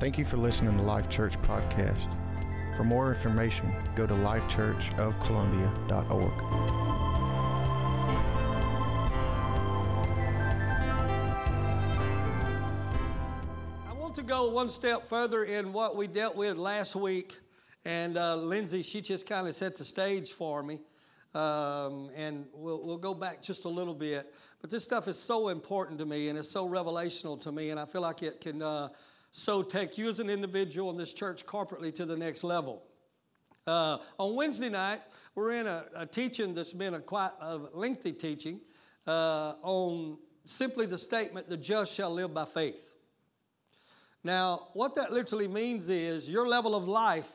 Thank you for listening to Life Church Podcast. For more information, go to lifechurchofcolumbia.org. I want to go one step further in what we dealt with last week. And uh, Lindsay, she just kind of set the stage for me. Um, and we'll, we'll go back just a little bit. But this stuff is so important to me and it's so revelational to me. And I feel like it can uh, so take you as an individual in this church corporately to the next level. Uh, on Wednesday night, we're in a, a, teaching that's been a quite a lengthy teaching uh, on simply the statement, the just shall live by faith. Now, what that literally means is your level of life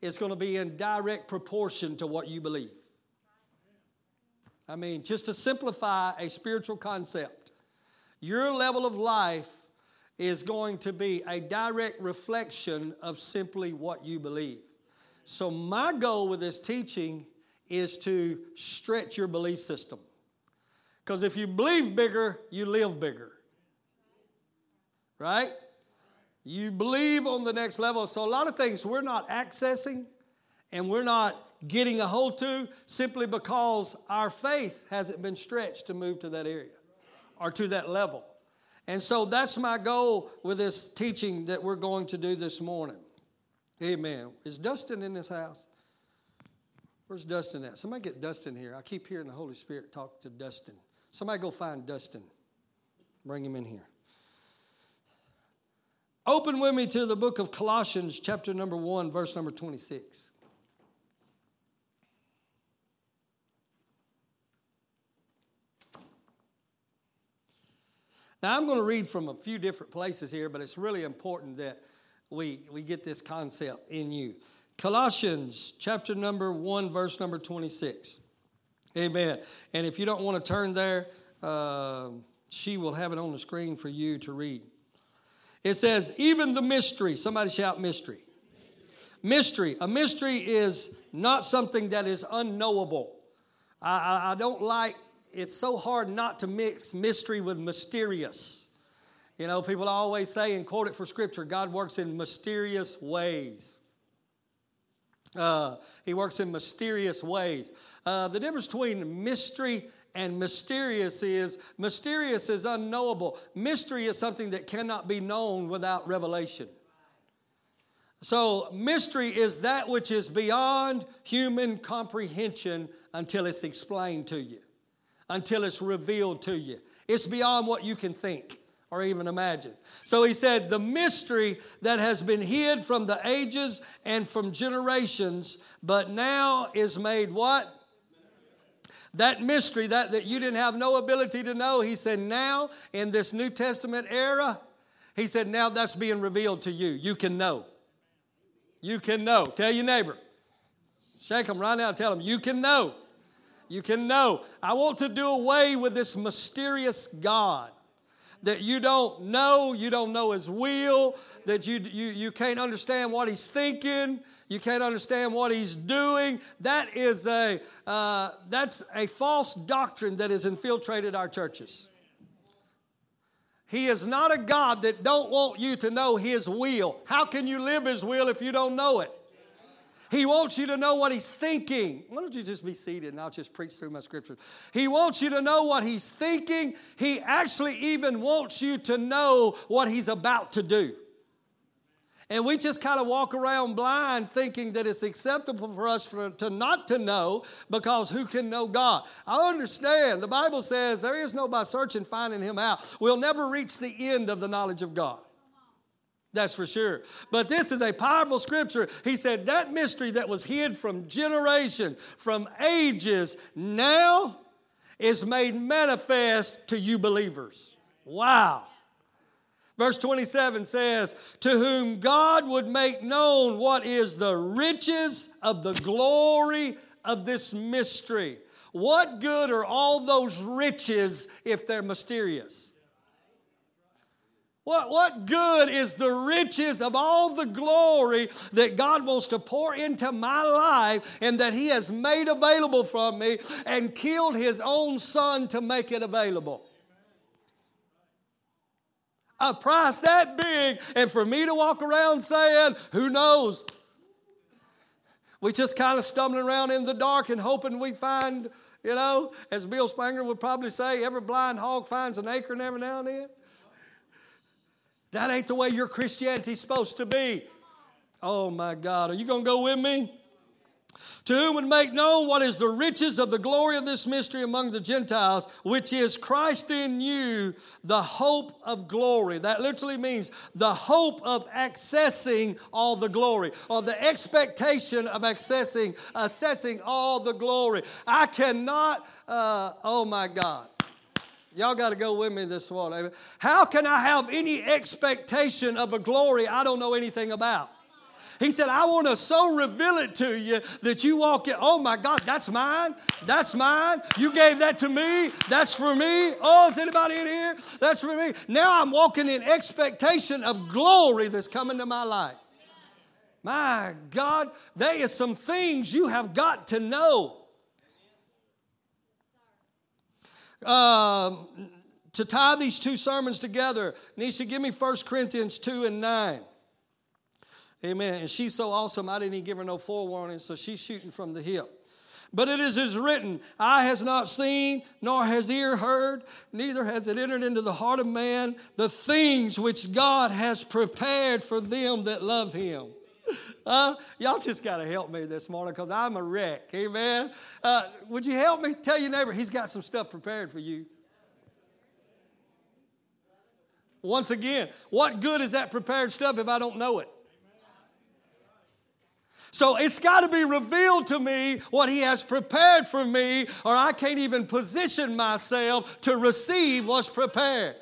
is going to be in direct proportion to what you believe. I mean, just to simplify a spiritual concept, your level of life is going to be a direct reflection of simply what you believe. So, my goal with this teaching is to stretch your belief system. Because if you believe bigger, you live bigger. Right? You believe on the next level. So, a lot of things we're not accessing and we're not getting a hold to simply because our faith hasn't been stretched to move to that area or to that level. And so that's my goal with this teaching that we're going to do this morning. Amen. Is Dustin in this house? Where's Dustin at? Somebody get Dustin here. I keep hearing the Holy Spirit talk to Dustin. Somebody go find Dustin. Bring him in here. Open with me to the book of Colossians, chapter number 1, verse number 26. Now, I'm going to read from a few different places here, but it's really important that we, we get this concept in you. Colossians chapter number 1, verse number 26. Amen. And if you don't want to turn there, uh, she will have it on the screen for you to read. It says, even the mystery, somebody shout mystery. Mystery. A mystery is not something that is unknowable. I, I, I don't like it's so hard not to mix mystery with mysterious. You know, people always say and quote it for scripture God works in mysterious ways. Uh, he works in mysterious ways. Uh, the difference between mystery and mysterious is mysterious is unknowable. Mystery is something that cannot be known without revelation. So, mystery is that which is beyond human comprehension until it's explained to you until it's revealed to you. It's beyond what you can think or even imagine. So he said, The mystery that has been hid from the ages and from generations, but now is made what? That mystery that, that you didn't have no ability to know, he said, now in this New Testament era, he said, now that's being revealed to you. You can know. You can know. Tell your neighbor. Shake them right now. Tell them, you can know. You can know. I want to do away with this mysterious God that you don't know, you don't know his will, that you, you, you can't understand what he's thinking, you can't understand what he's doing. That is a, uh, that's a false doctrine that has infiltrated our churches. He is not a God that don't want you to know his will. How can you live his will if you don't know it? He wants you to know what he's thinking. Why don't you just be seated and I'll just preach through my scriptures? He wants you to know what he's thinking. He actually even wants you to know what he's about to do. And we just kind of walk around blind thinking that it's acceptable for us for, to not to know because who can know God? I understand. The Bible says there is no by searching finding him out. We'll never reach the end of the knowledge of God. That's for sure. But this is a powerful scripture. He said that mystery that was hid from generation, from ages, now is made manifest to you believers. Wow. Verse 27 says, To whom God would make known what is the riches of the glory of this mystery. What good are all those riches if they're mysterious? What, what good is the riches of all the glory that God wants to pour into my life and that He has made available from me and killed His own Son to make it available? A price that big, and for me to walk around saying, who knows? We just kind of stumbling around in the dark and hoping we find, you know, as Bill Spangler would probably say, every blind hog finds an acorn every now and then. That ain't the way your Christianity's supposed to be. Oh my God, are you going to go with me? To whom would make known what is the riches of the glory of this mystery among the Gentiles, which is Christ in you, the hope of glory. That literally means the hope of accessing all the glory, or the expectation of accessing, assessing all the glory. I cannot, uh, oh my God. Y'all got to go with me this morning. How can I have any expectation of a glory I don't know anything about? He said, I want to so reveal it to you that you walk in, oh my God, that's mine. That's mine. You gave that to me. That's for me. Oh, is anybody in here? That's for me. Now I'm walking in expectation of glory that's coming to my life. My God, there is some things you have got to know. Um, to tie these two sermons together, Nisha, give me 1 Corinthians 2 and 9. Amen. And she's so awesome, I didn't even give her no forewarning, so she's shooting from the hip. But it is as written, eye has not seen, nor has ear heard, neither has it entered into the heart of man the things which God has prepared for them that love him. Uh, y'all just got to help me this morning because I'm a wreck. Amen. Uh, would you help me? Tell your neighbor he's got some stuff prepared for you. Once again, what good is that prepared stuff if I don't know it? So it's got to be revealed to me what He has prepared for me, or I can't even position myself to receive what's prepared.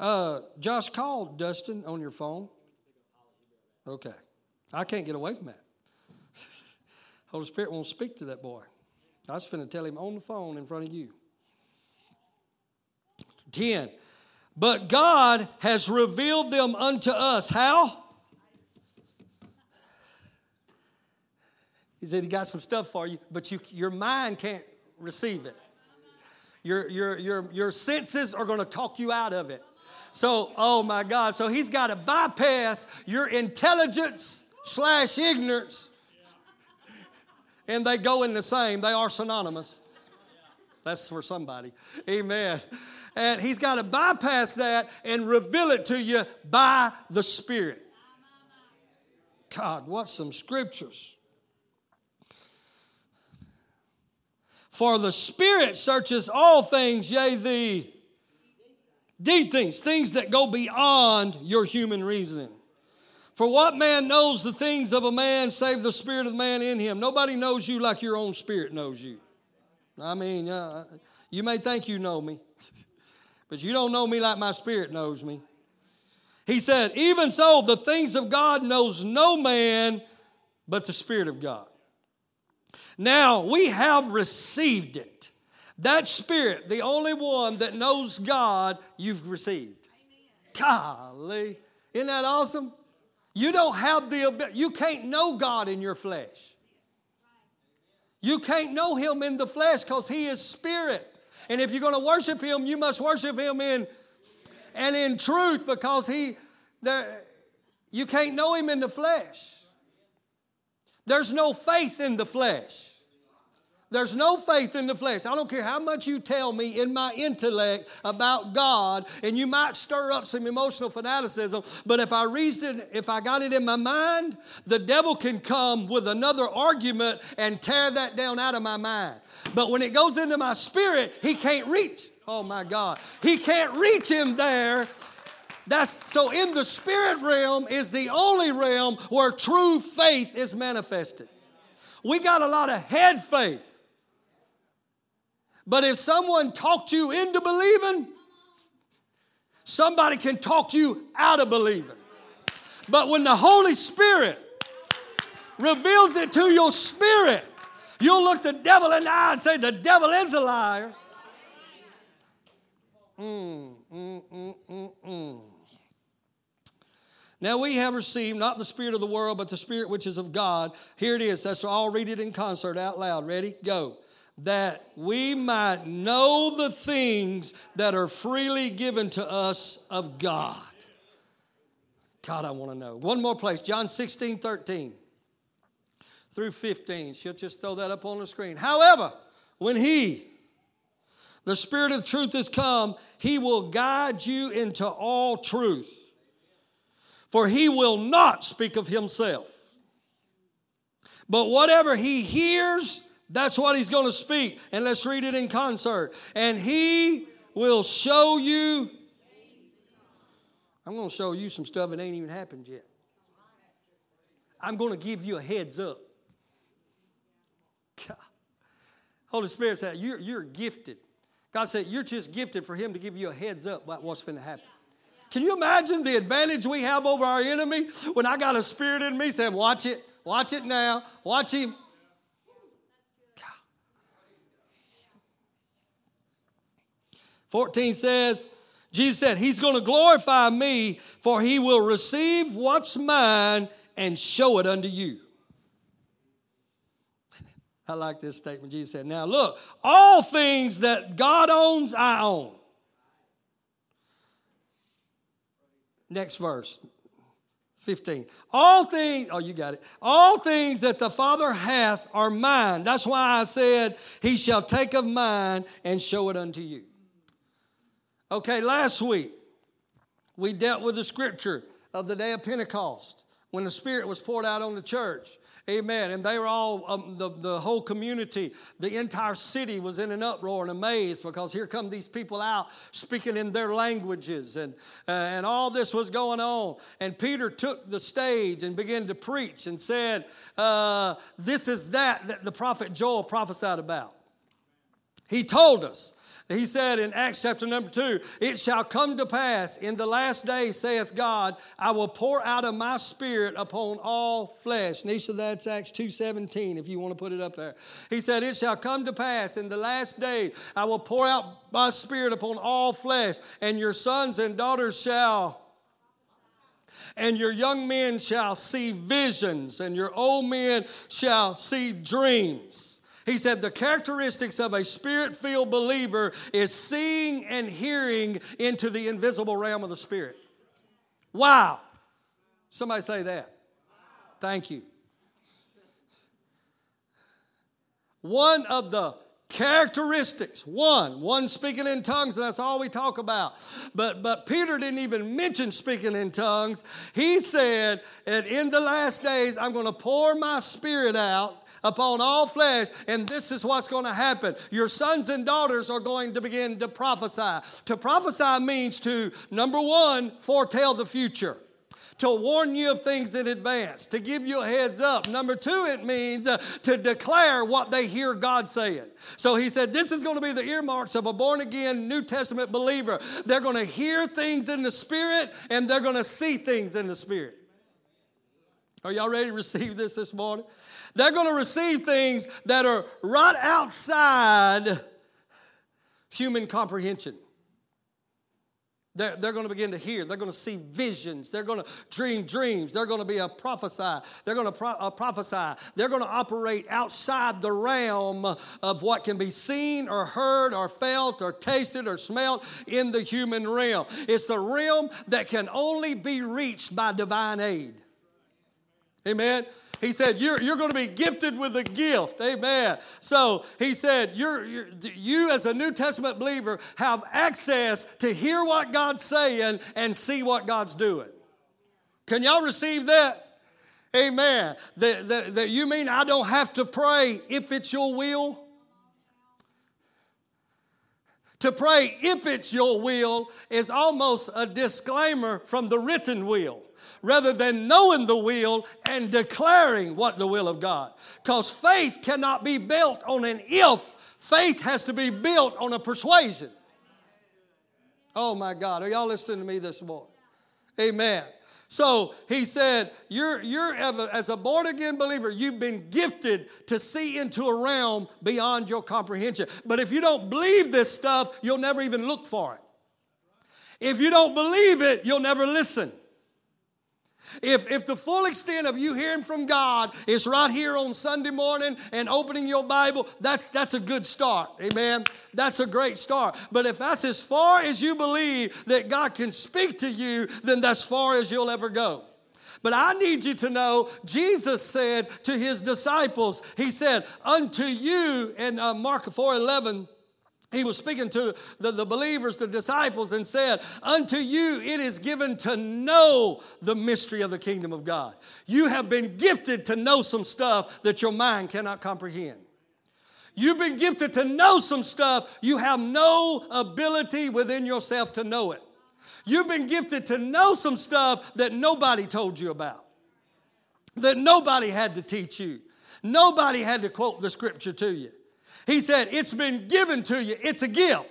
Uh, Josh called Dustin on your phone. Okay. I can't get away from that. Holy Spirit won't speak to that boy. I was going to tell him on the phone in front of you. 10. But God has revealed them unto us. How? He said he got some stuff for you, but you, your mind can't receive it. Your, your, your, your senses are going to talk you out of it. So, oh my God. So he's got to bypass your intelligence slash ignorance. And they go in the same, they are synonymous. That's for somebody. Amen and he's got to bypass that and reveal it to you by the Spirit. God, what some scriptures. For the Spirit searches all things, yea, the deep things, things that go beyond your human reasoning. For what man knows the things of a man save the spirit of the man in him? Nobody knows you like your own spirit knows you. I mean, uh, you may think you know me. but you don't know me like my spirit knows me. He said, Even so, the things of God knows no man but the Spirit of God. Now we have received it. That Spirit, the only one that knows God, you've received. Golly. Isn't that awesome? You don't have the ability, you can't know God in your flesh. You can't know Him in the flesh because He is Spirit. And if you're going to worship him, you must worship him in and in truth because he there you can't know him in the flesh. There's no faith in the flesh. There's no faith in the flesh. I don't care how much you tell me in my intellect about God, and you might stir up some emotional fanaticism, but if I reasoned, if I got it in my mind, the devil can come with another argument and tear that down out of my mind. But when it goes into my spirit, he can't reach. Oh my God. He can't reach him there that's so in the spirit realm is the only realm where true faith is manifested. We got a lot of head faith. But if someone talked you into believing, somebody can talk you out of believing. But when the Holy Spirit reveals it to your spirit, you'll look the devil in the eye and say, The devil is a liar. Mm, mm, mm, mm, mm. Now we have received not the spirit of the world, but the spirit which is of God. Here it is. Let's all read it in concert out loud. Ready? Go. That we might know the things that are freely given to us of God. God, I want to know. One more place, John 16, 13 through 15. She'll just throw that up on the screen. However, when He, the Spirit of truth, has come, He will guide you into all truth. For He will not speak of Himself. But whatever He hears, that's what He's going to speak. And let's read it in concert. And He will show you. I'm going to show you some stuff that ain't even happened yet. I'm going to give you a heads up. God. Holy Spirit said, you're, you're gifted. God said, You're just gifted for Him to give you a heads up about what's going to happen. Can you imagine the advantage we have over our enemy when I got a spirit in me saying, Watch it, watch it now, watch him. 14 says, Jesus said, He's going to glorify me, for He will receive what's mine and show it unto you. I like this statement. Jesus said, Now look, all things that God owns, I own. Next verse. 15. All things, oh, you got it. All things that the Father hath are mine. That's why I said, He shall take of mine and show it unto you. Okay, last week we dealt with the scripture of the day of Pentecost when the Spirit was poured out on the church. Amen. And they were all, um, the, the whole community, the entire city was in an uproar and amazed because here come these people out speaking in their languages and, uh, and all this was going on. And Peter took the stage and began to preach and said, uh, This is that that the prophet Joel prophesied about. He told us he said in Acts chapter number two, it shall come to pass in the last day, saith God, I will pour out of my spirit upon all flesh. Nisha, that's Acts 2.17, if you want to put it up there. He said, It shall come to pass in the last day, I will pour out my spirit upon all flesh, and your sons and daughters shall and your young men shall see visions, and your old men shall see dreams. He said the characteristics of a spirit filled believer is seeing and hearing into the invisible realm of the spirit. Wow. Somebody say that. Thank you. One of the characteristics one one speaking in tongues and that's all we talk about but but peter didn't even mention speaking in tongues he said that in the last days i'm going to pour my spirit out upon all flesh, and this is what's going to happen. Your sons and daughters are going to begin to prophesy. To prophesy means to, number one, foretell the future to warn you of things in advance, to give you a heads up. Number two, it means uh, to declare what they hear God saying. So he said, This is going to be the earmarks of a born again New Testament believer. They're going to hear things in the Spirit and they're going to see things in the Spirit. Are y'all ready to receive this this morning? They're going to receive things that are right outside human comprehension. They're, they're going to begin to hear. They're going to see visions. They're going to dream dreams. They're going to be a prophesy. They're going to pro- uh, prophesy. They're going to operate outside the realm of what can be seen or heard or felt or tasted or smelled in the human realm. It's the realm that can only be reached by divine aid. Amen. He said, You're, you're going to be gifted with a gift. Amen. So he said, you're, you're, You, as a New Testament believer, have access to hear what God's saying and see what God's doing. Can y'all receive that? Amen. That, that, that you mean I don't have to pray if it's your will? To pray if it's your will is almost a disclaimer from the written will rather than knowing the will and declaring what the will of God. Because faith cannot be built on an if, faith has to be built on a persuasion. Oh my God, are y'all listening to me this morning? Amen. So he said, You're, you're as a born again believer, you've been gifted to see into a realm beyond your comprehension. But if you don't believe this stuff, you'll never even look for it. If you don't believe it, you'll never listen. If, if the full extent of you hearing from God is right here on Sunday morning and opening your Bible, that's, that's a good start. Amen. That's a great start. But if that's as far as you believe that God can speak to you, then that's far as you'll ever go. But I need you to know, Jesus said to his disciples, He said, Unto you, in uh, Mark 4 11, he was speaking to the, the believers, the disciples, and said, Unto you it is given to know the mystery of the kingdom of God. You have been gifted to know some stuff that your mind cannot comprehend. You've been gifted to know some stuff you have no ability within yourself to know it. You've been gifted to know some stuff that nobody told you about, that nobody had to teach you, nobody had to quote the scripture to you. He said, It's been given to you. It's a gift.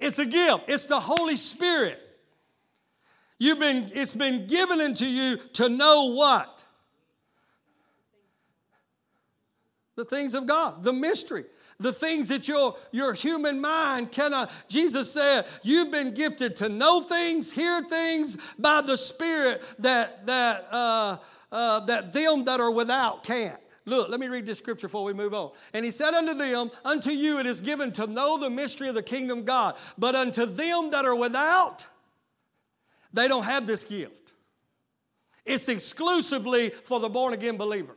It's a gift. It's the Holy Spirit. You've been, it's been given unto you to know what? The things of God, the mystery, the things that your, your human mind cannot. Jesus said, You've been gifted to know things, hear things by the Spirit that, that, uh, uh, that them that are without can't. Look, let me read this scripture before we move on. And he said unto them, Unto you it is given to know the mystery of the kingdom of God, but unto them that are without, they don't have this gift. It's exclusively for the born again believer.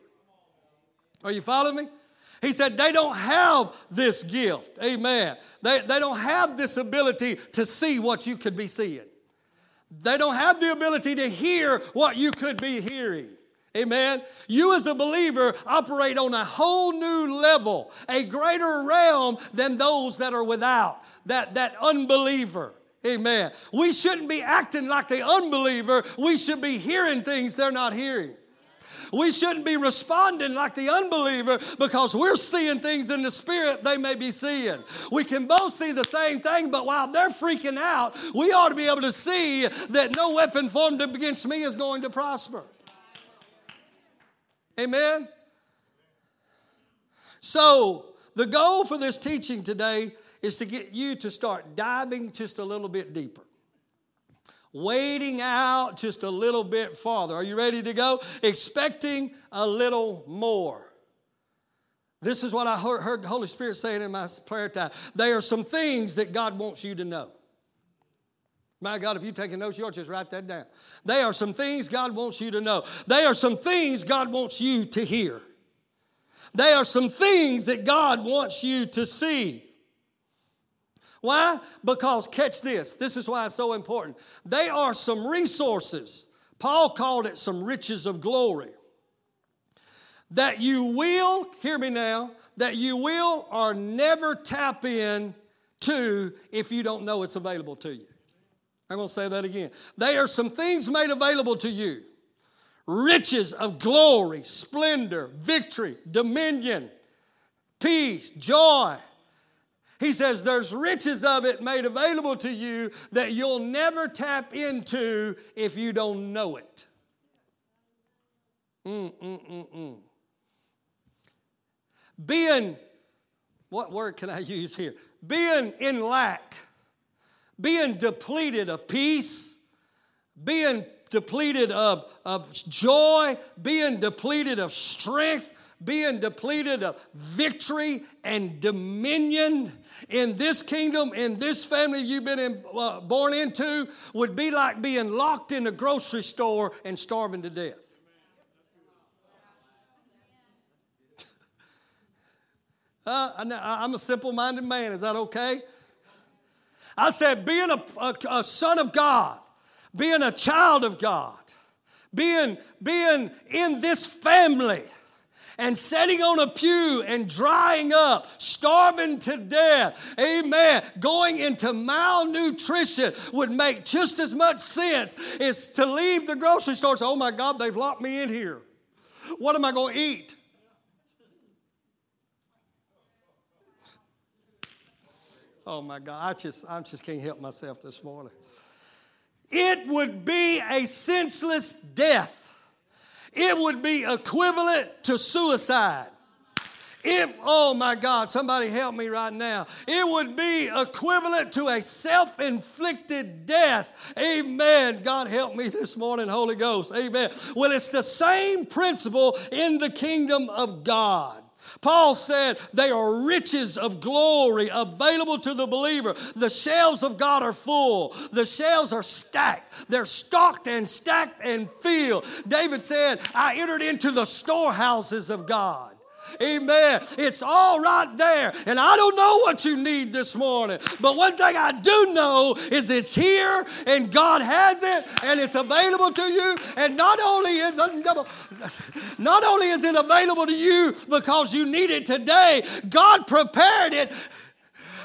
Are you following me? He said they don't have this gift. Amen. They, they don't have this ability to see what you could be seeing. They don't have the ability to hear what you could be hearing. Amen. You, as a believer, operate on a whole new level, a greater realm than those that are without, that, that unbeliever. Amen. We shouldn't be acting like the unbeliever, we should be hearing things they're not hearing. We shouldn't be responding like the unbeliever because we're seeing things in the spirit they may be seeing. We can both see the same thing, but while they're freaking out, we ought to be able to see that no weapon formed against me is going to prosper. Amen? So, the goal for this teaching today is to get you to start diving just a little bit deeper. Wading out just a little bit farther. Are you ready to go? Expecting a little more. This is what I heard the Holy Spirit saying in my prayer time. There are some things that God wants you to know. My God, if you're taking notes, you ought just write that down. They are some things God wants you to know. They are some things God wants you to hear. They are some things that God wants you to see. Why? Because, catch this, this is why it's so important. They are some resources. Paul called it some riches of glory. That you will, hear me now, that you will or never tap in to if you don't know it's available to you. I'm going to say that again. They are some things made available to you riches of glory, splendor, victory, dominion, peace, joy. He says there's riches of it made available to you that you'll never tap into if you don't know it. Mm, mm, mm, mm. Being, what word can I use here? Being in lack being depleted of peace, being depleted of, of joy, being depleted of strength, being depleted of victory and dominion in this kingdom, in this family you've been in, uh, born into, would be like being locked in a grocery store and starving to death. Uh, I'm a simple minded man. Is that okay? I said, being a, a, a son of God, being a child of God, being, being in this family, and sitting on a pew and drying up, starving to death, amen, going into malnutrition would make just as much sense as to leave the grocery store and say, oh my God, they've locked me in here. What am I going to eat? Oh my God, I just, I just can't help myself this morning. It would be a senseless death. It would be equivalent to suicide. It, oh my God, somebody help me right now. It would be equivalent to a self inflicted death. Amen. God help me this morning, Holy Ghost. Amen. Well, it's the same principle in the kingdom of God. Paul said they are riches of glory available to the believer. The shelves of God are full. The shelves are stacked. They're stocked and stacked and filled. David said, I entered into the storehouses of God. Amen. It's all right there. And I don't know what you need this morning, but one thing I do know is it's here and God has it and it's available to you. And not only is it, not only is it available to you because you need it today, God prepared it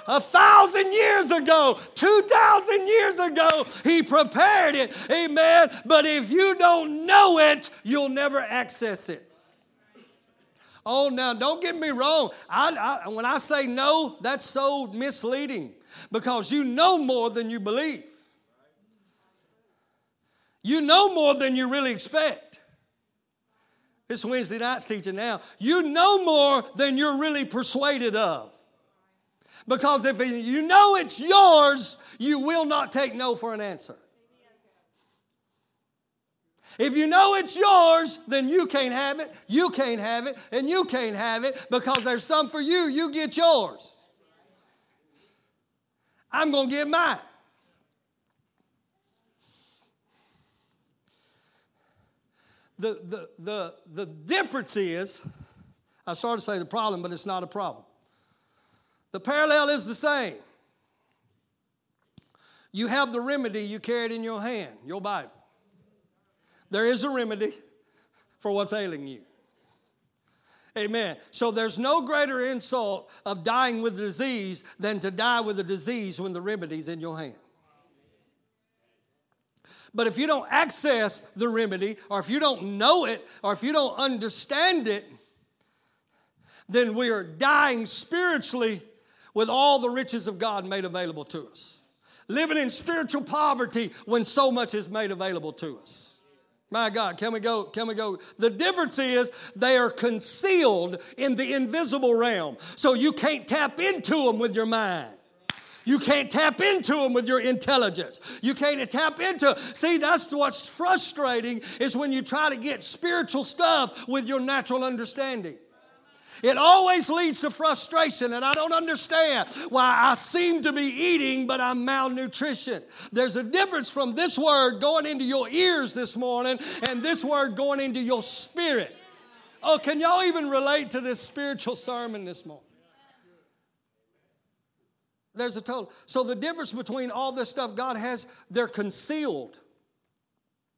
a thousand years ago, two thousand years ago, He prepared it. Amen. But if you don't know it, you'll never access it. Oh, now don't get me wrong. I, I, when I say no, that's so misleading because you know more than you believe. You know more than you really expect. This Wednesday night's teaching now. You know more than you're really persuaded of. Because if you know it's yours, you will not take no for an answer. If you know it's yours, then you can't have it, you can't have it, and you can't have it because there's some for you, you get yours. I'm going to get mine. The, the, the, the difference is, I started to say the problem, but it's not a problem. The parallel is the same. You have the remedy, you carry it in your hand, your Bible. There is a remedy for what's ailing you. Amen. So there's no greater insult of dying with disease than to die with a disease when the remedy's in your hand. But if you don't access the remedy, or if you don't know it, or if you don't understand it, then we are dying spiritually with all the riches of God made available to us. Living in spiritual poverty when so much is made available to us. My God, can we go? Can we go? The difference is they are concealed in the invisible realm. So you can't tap into them with your mind. You can't tap into them with your intelligence. You can't tap into. See, that's what's frustrating is when you try to get spiritual stuff with your natural understanding. It always leads to frustration, and I don't understand why I seem to be eating, but I'm malnutrition. There's a difference from this word going into your ears this morning and this word going into your spirit. Oh, can y'all even relate to this spiritual sermon this morning? There's a total. So, the difference between all this stuff God has, they're concealed,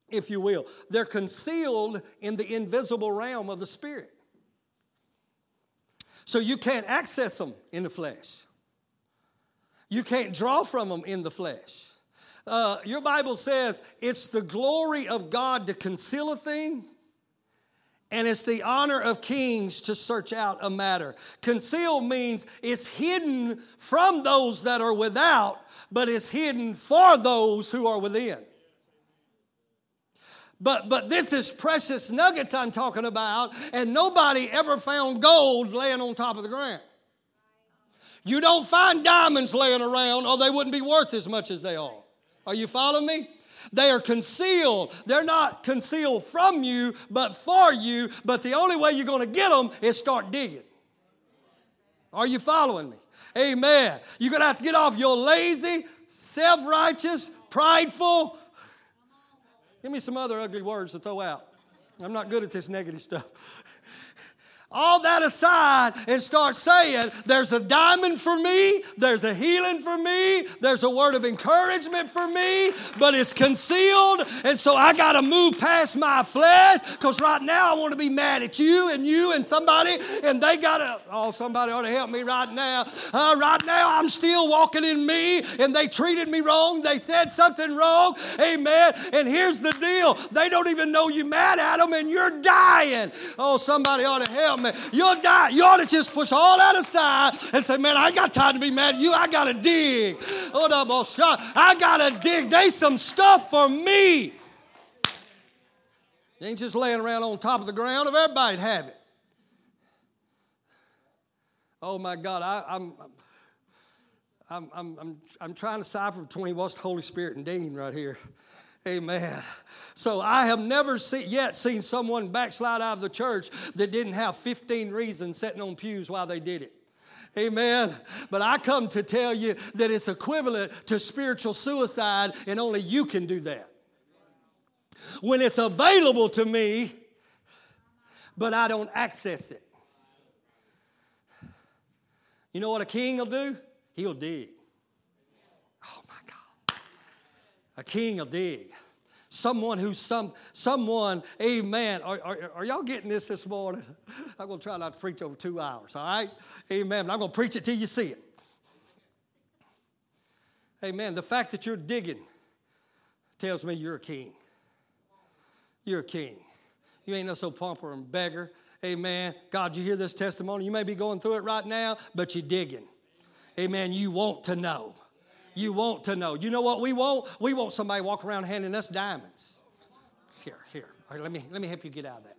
if you will. They're concealed in the invisible realm of the Spirit. So you can't access them in the flesh. You can't draw from them in the flesh. Uh, your Bible says it's the glory of God to conceal a thing, and it's the honor of kings to search out a matter. Conceal means it's hidden from those that are without, but it's hidden for those who are within. But, but this is precious nuggets I'm talking about, and nobody ever found gold laying on top of the ground. You don't find diamonds laying around, or they wouldn't be worth as much as they are. Are you following me? They are concealed. They're not concealed from you, but for you. But the only way you're going to get them is start digging. Are you following me? Amen. You're going to have to get off your lazy, self righteous, prideful, Give me some other ugly words to throw out. I'm not good at this negative stuff all that aside and start saying, There's a diamond for me, there's a healing for me, there's a word of encouragement for me, but it's concealed. And so I got to move past my flesh because right now I want to be mad at you and you and somebody, and they got to, oh, somebody ought to help me right now. Uh, right now I'm still walking in me, and they treated me wrong, they said something wrong. Amen. And here's the deal they don't even know you're mad at them, and you're dying. Oh, somebody ought to help me. You'll die. You ought to just push all that aside and say, man, I got time to be mad at you. I got to dig. I got to dig. They some stuff for me. You ain't just laying around on top of the ground if everybody'd have it. Oh my God, I, am I'm, I'm, I'm, I'm trying to cipher between what's the Holy Spirit and Dean right here. Amen. So I have never see, yet seen someone backslide out of the church that didn't have 15 reasons sitting on pews while they did it. Amen. But I come to tell you that it's equivalent to spiritual suicide, and only you can do that. When it's available to me, but I don't access it. You know what a king will do? He'll dig. Oh my God. A king will dig. Someone who's some, someone, amen. Are, are, are y'all getting this this morning? I'm going to try not to preach over two hours, all right? Amen. But I'm going to preach it till you see it. Amen. The fact that you're digging tells me you're a king. You're a king. You ain't no so pumper and beggar. Amen. God, you hear this testimony? You may be going through it right now, but you're digging. Amen. You want to know. You want to know. You know what we want? We want somebody walk around handing us diamonds. Here, here. Let me let me help you get out of that.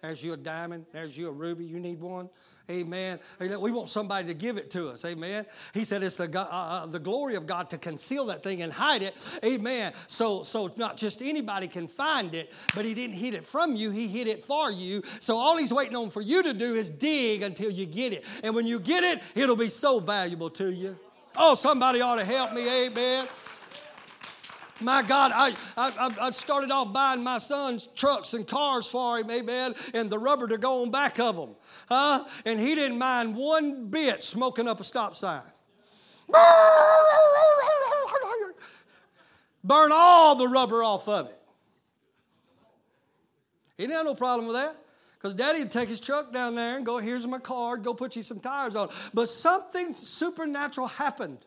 There's you a diamond. There's you a ruby. You need one. Amen. We want somebody to give it to us. Amen. He said it's the, uh, uh, the glory of God to conceal that thing and hide it. Amen. So, so not just anybody can find it, but He didn't hid it from you, He hid it for you. So all He's waiting on for you to do is dig until you get it. And when you get it, it'll be so valuable to you. Oh, somebody ought to help me. Amen. My God, I, I, I started off buying my son's trucks and cars for him, amen, and the rubber to go on back of them. Huh? And he didn't mind one bit smoking up a stop sign. Burn all the rubber off of it. He didn't have no problem with that. Because daddy would take his truck down there and go, here's my card, go put you some tires on. But something supernatural happened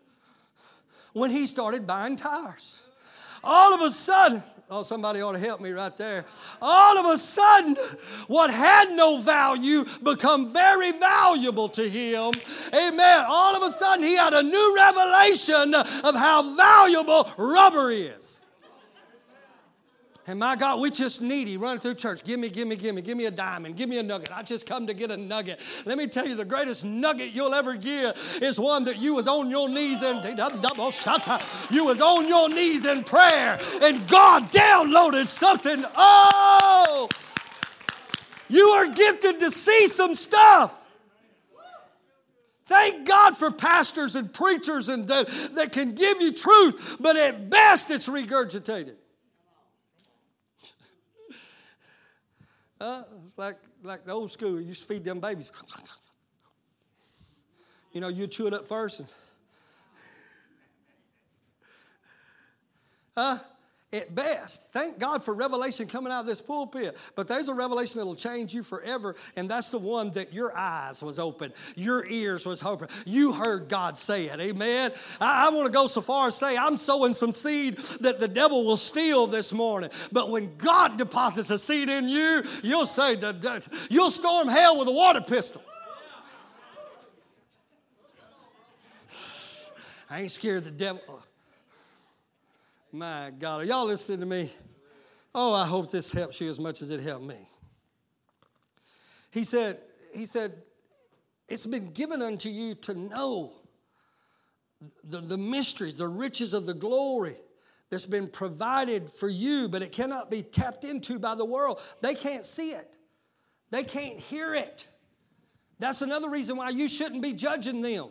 when he started buying tires all of a sudden, oh, somebody ought to help me right there. All of a sudden, what had no value become very valuable to him. Amen. All of a sudden, he had a new revelation of how valuable rubber is. And my God, we just needy running through church. Give me, give me, give me, give me a diamond, give me a nugget. I just come to get a nugget. Let me tell you, the greatest nugget you'll ever get is one that you was on your knees in. You was on your knees in prayer, and God downloaded something. Oh, you are gifted to see some stuff. Thank God for pastors and preachers and that, that can give you truth, but at best it's regurgitated. Uh, it's like, like the old school. You used to feed them babies. You know, you chew it up first. And, uh, at best. Thank God for revelation coming out of this pulpit. But there's a revelation that'll change you forever, and that's the one that your eyes was open, your ears was open. You heard God say it. Amen. I, I want to go so far as say I'm sowing some seed that the devil will steal this morning. But when God deposits a seed in you, you'll say you'll storm hell with a water pistol. I ain't scared of the devil. My God, are y'all listening to me? Oh, I hope this helps you as much as it helped me. He said, he said, it's been given unto you to know the, the mysteries, the riches of the glory that's been provided for you, but it cannot be tapped into by the world. They can't see it, they can't hear it. That's another reason why you shouldn't be judging them.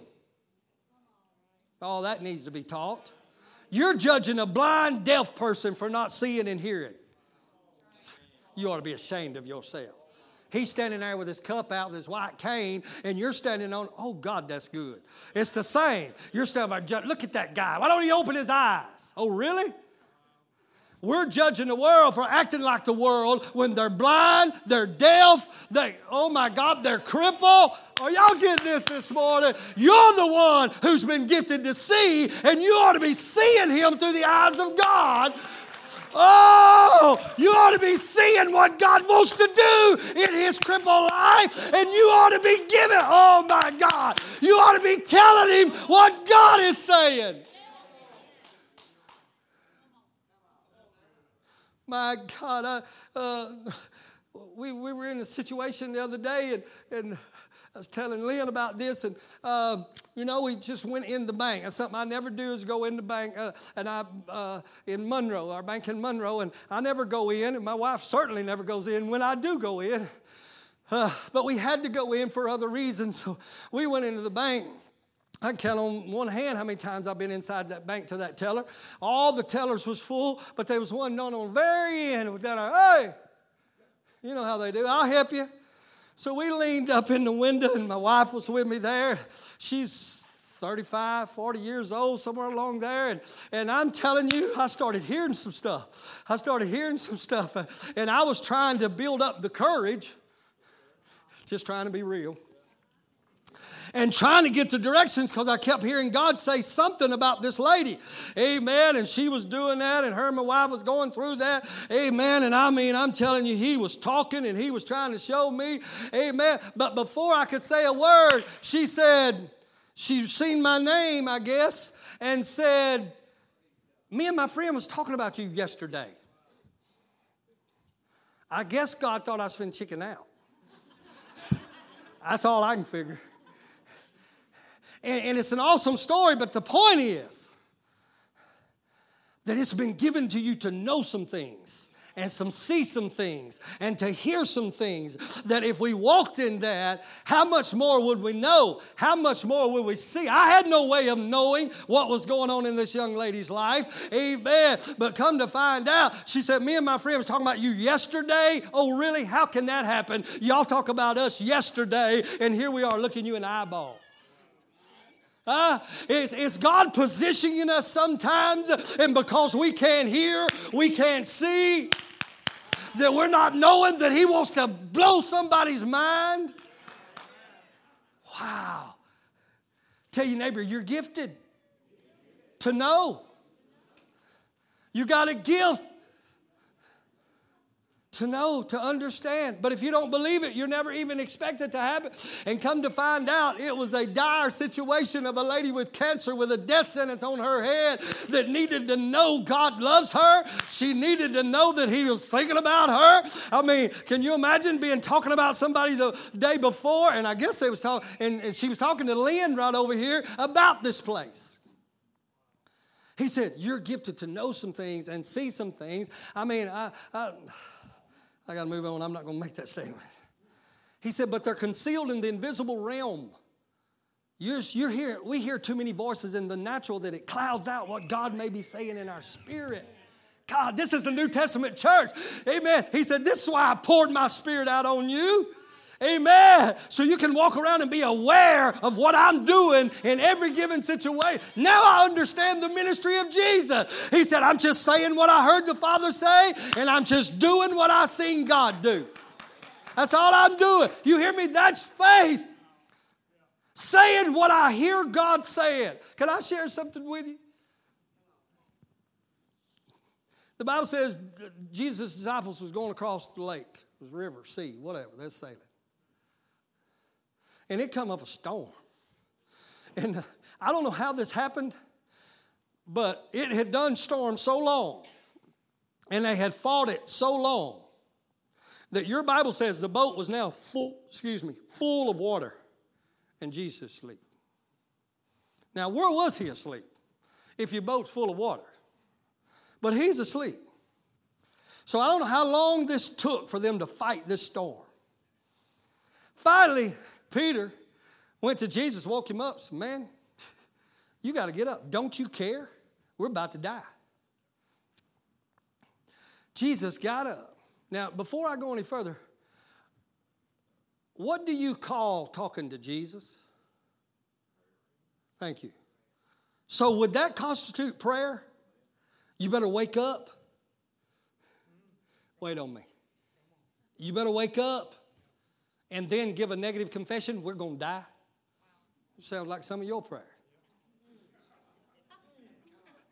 Oh, that needs to be taught. You're judging a blind, deaf person for not seeing and hearing. You ought to be ashamed of yourself. He's standing there with his cup out with his white cane, and you're standing on, oh God, that's good. It's the same. You're standing there, look at that guy. Why don't he open his eyes? Oh, really? We're judging the world for acting like the world when they're blind, they're deaf, they, oh my God, they're crippled. Are y'all getting this this morning? You're the one who's been gifted to see, and you ought to be seeing him through the eyes of God. Oh, you ought to be seeing what God wants to do in his crippled life, and you ought to be giving. Oh my God, you ought to be telling him what God is saying. My God, I, uh, we, we were in a situation the other day, and, and I was telling Lynn about this, and uh, you know, we just went in the bank. That's something I never do is go in the bank. Uh, and I uh, in Monroe, our bank in Monroe, and I never go in, and my wife certainly never goes in. When I do go in, uh, but we had to go in for other reasons, so we went into the bank. I can count on one hand how many times I've been inside that bank to that teller. All the tellers was full, but there was one down on the very end. Was down there, hey, you know how they do. I'll help you. So we leaned up in the window, and my wife was with me there. She's 35, 40 years old, somewhere along there. And, and I'm telling you, I started hearing some stuff. I started hearing some stuff. And I was trying to build up the courage, just trying to be real and trying to get the directions because I kept hearing God say something about this lady. Amen. And she was doing that, and her and my wife was going through that. Amen. And I mean, I'm telling you, he was talking and he was trying to show me. Amen. But before I could say a word, she said, She's seen my name, I guess, and said, Me and my friend was talking about you yesterday. I guess God thought I was finna chicken out. That's all I can figure. And, and it's an awesome story, but the point is that it's been given to you to know some things and some see some things and to hear some things that if we walked in that how much more would we know? How much more would we see? I had no way of knowing what was going on in this young lady's life. Amen. But come to find out she said me and my friend was talking about you yesterday. Oh really? How can that happen? Y'all talk about us yesterday and here we are looking you in the eyeball uh, it's, it's God positioning us sometimes, and because we can't hear, we can't see, that we're not knowing that He wants to blow somebody's mind. Wow. Tell your neighbor, you're gifted to know. You got a gift to know, to understand. But if you don't believe it, you're never even expect it to happen. And come to find out, it was a dire situation of a lady with cancer with a death sentence on her head that needed to know God loves her. She needed to know that He was thinking about her. I mean, can you imagine being talking about somebody the day before? And I guess they was talking, and, and she was talking to Lynn right over here about this place. He said, You're gifted to know some things and see some things. I mean, I, I I got to move on. I'm not going to make that statement. He said, but they're concealed in the invisible realm. You're, you're here, we hear too many voices in the natural that it clouds out what God may be saying in our spirit. God, this is the New Testament church. Amen. He said, This is why I poured my spirit out on you. Amen. So you can walk around and be aware of what I'm doing in every given situation. Now I understand the ministry of Jesus. He said, I'm just saying what I heard the Father say, and I'm just doing what I seen God do. That's all I'm doing. You hear me? That's faith. Saying what I hear God saying. Can I share something with you? The Bible says Jesus' disciples was going across the lake. It was river, sea, whatever. They're sailing and it come up a storm. And uh, I don't know how this happened, but it had done storm so long, and they had fought it so long that your Bible says the boat was now full, excuse me, full of water, and Jesus asleep. Now, where was he asleep? If your boat's full of water. But he's asleep. So I don't know how long this took for them to fight this storm. Finally, Peter went to Jesus, woke him up, said, Man, you got to get up. Don't you care? We're about to die. Jesus got up. Now, before I go any further, what do you call talking to Jesus? Thank you. So, would that constitute prayer? You better wake up. Wait on me. You better wake up and then give a negative confession, we're going to die? Sounds like some of your prayer.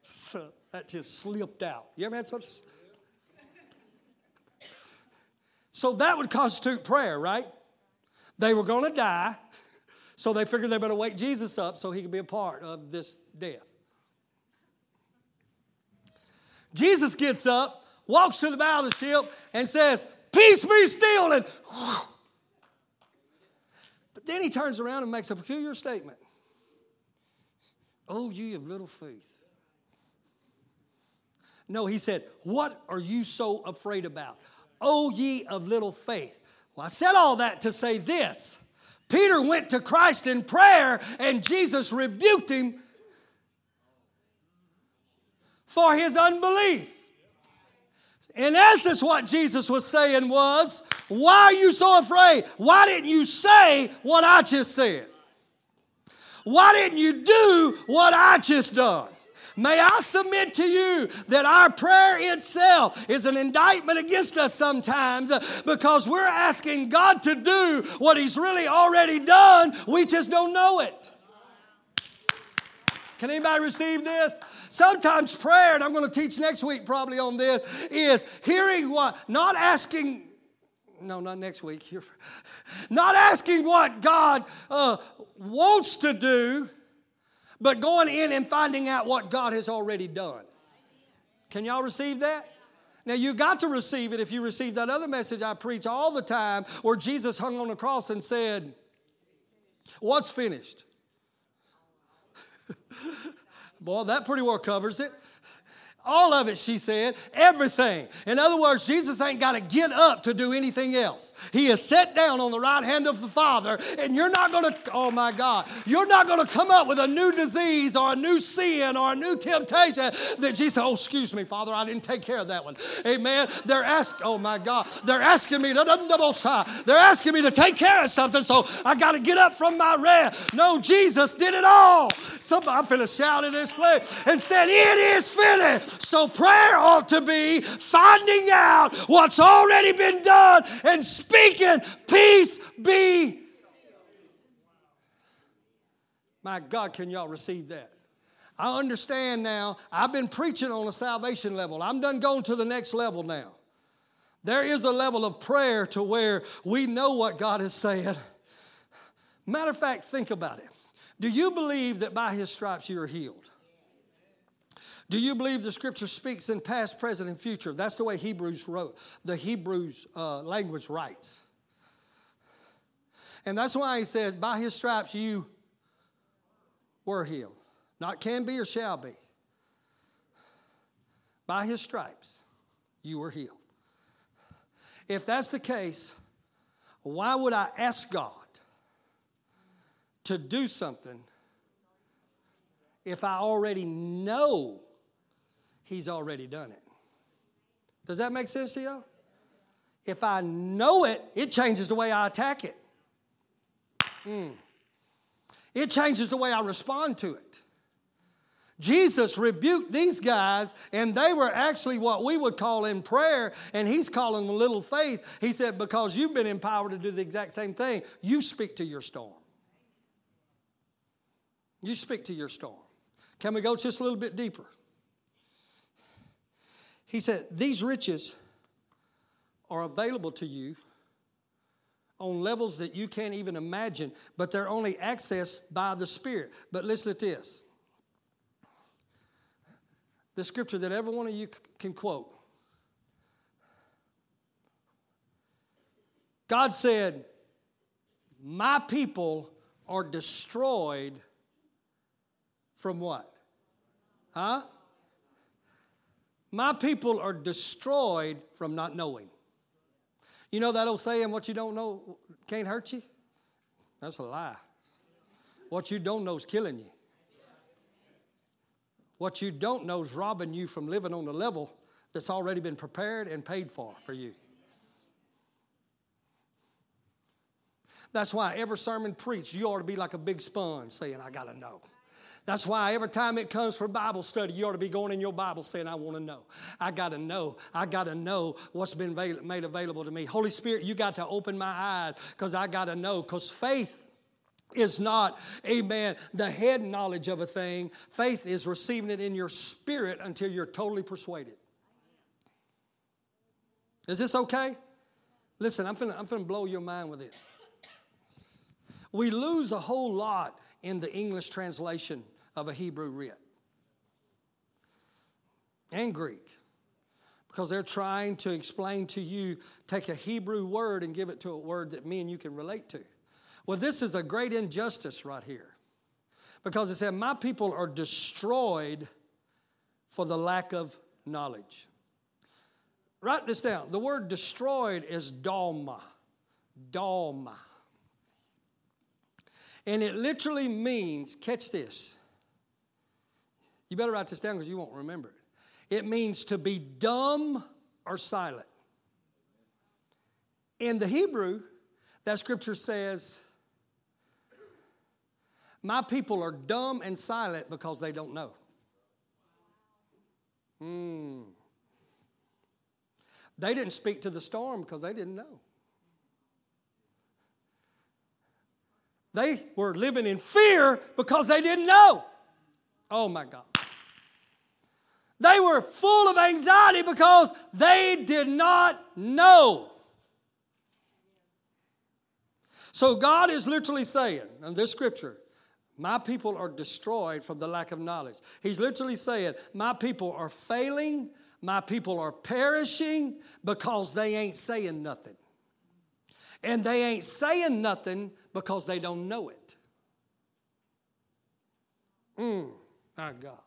So that just slipped out. You ever had such? So that would constitute prayer, right? They were going to die, so they figured they better wake Jesus up so he could be a part of this death. Jesus gets up, walks to the bow of the ship, and says, Peace be still. And whew, But then he turns around and makes a peculiar statement. Oh, ye of little faith. No, he said, What are you so afraid about? Oh, ye of little faith. Well, I said all that to say this. Peter went to Christ in prayer, and Jesus rebuked him for his unbelief. In essence, what Jesus was saying was, Why are you so afraid? Why didn't you say what I just said? Why didn't you do what I just done? May I submit to you that our prayer itself is an indictment against us sometimes uh, because we're asking God to do what He's really already done. We just don't know it. Can anybody receive this? Sometimes prayer, and I'm going to teach next week probably on this, is hearing what, not asking no, not next week. not asking what God uh, wants to do, but going in and finding out what God has already done. Can y'all receive that? Now, you got to receive it if you receive that other message I preach all the time where Jesus hung on the cross and said, What's finished? Boy, that pretty well covers it. All of it, she said. Everything. In other words, Jesus ain't got to get up to do anything else. He is set down on the right hand of the Father, and you're not going to, oh my God, you're not going to come up with a new disease or a new sin or a new temptation that Jesus, oh, excuse me, Father, I didn't take care of that one. Amen. They're asking, oh my God, they're asking me to, they're asking me to take care of something, so I got to get up from my rest. No, Jesus did it all. Somebody, I'm finna shout in this place and said, It is finished. So prayer ought to be finding out what's already been done and speaking, peace be. My God, can y'all receive that? I understand now. I've been preaching on a salvation level. I'm done going to the next level now. There is a level of prayer to where we know what God has said. Matter of fact, think about it. Do you believe that by his stripes you are healed? Do you believe the scripture speaks in past, present, and future? That's the way Hebrews wrote, the Hebrews uh, language writes. And that's why he says, by his stripes you were healed. Not can be or shall be. By his stripes you were healed. If that's the case, why would I ask God to do something if I already know He's already done it. Does that make sense to you? If I know it, it changes the way I attack it. Mm. It changes the way I respond to it. Jesus rebuked these guys, and they were actually what we would call in prayer, and he's calling them little faith. He said, Because you've been empowered to do the exact same thing, you speak to your storm. You speak to your storm. Can we go just a little bit deeper? He said, These riches are available to you on levels that you can't even imagine, but they're only accessed by the Spirit. But listen to this the scripture that every one of you can quote. God said, My people are destroyed from what? Huh? My people are destroyed from not knowing. You know that old saying, what you don't know can't hurt you? That's a lie. What you don't know is killing you. What you don't know is robbing you from living on the level that's already been prepared and paid for for you. That's why every sermon preached, you ought to be like a big sponge saying, I got to know. That's why every time it comes for Bible study, you ought to be going in your Bible saying, I want to know. I got to know. I got to know what's been made available to me. Holy Spirit, you got to open my eyes because I got to know. Because faith is not, amen, the head knowledge of a thing. Faith is receiving it in your spirit until you're totally persuaded. Is this okay? Listen, I'm finna, I'm finna blow your mind with this. We lose a whole lot in the English translation of a Hebrew writ and Greek because they're trying to explain to you, take a Hebrew word and give it to a word that me and you can relate to. Well, this is a great injustice right here because it said, My people are destroyed for the lack of knowledge. Write this down. The word destroyed is dalma. Dalma. And it literally means, catch this. You better write this down because you won't remember it. It means to be dumb or silent. In the Hebrew, that scripture says, My people are dumb and silent because they don't know. Hmm. They didn't speak to the storm because they didn't know. They were living in fear because they didn't know. Oh my God. They were full of anxiety because they did not know. So God is literally saying in this scripture, my people are destroyed from the lack of knowledge. He's literally saying, My people are failing, my people are perishing because they ain't saying nothing. And they ain't saying nothing because they don't know it. Mm, my God.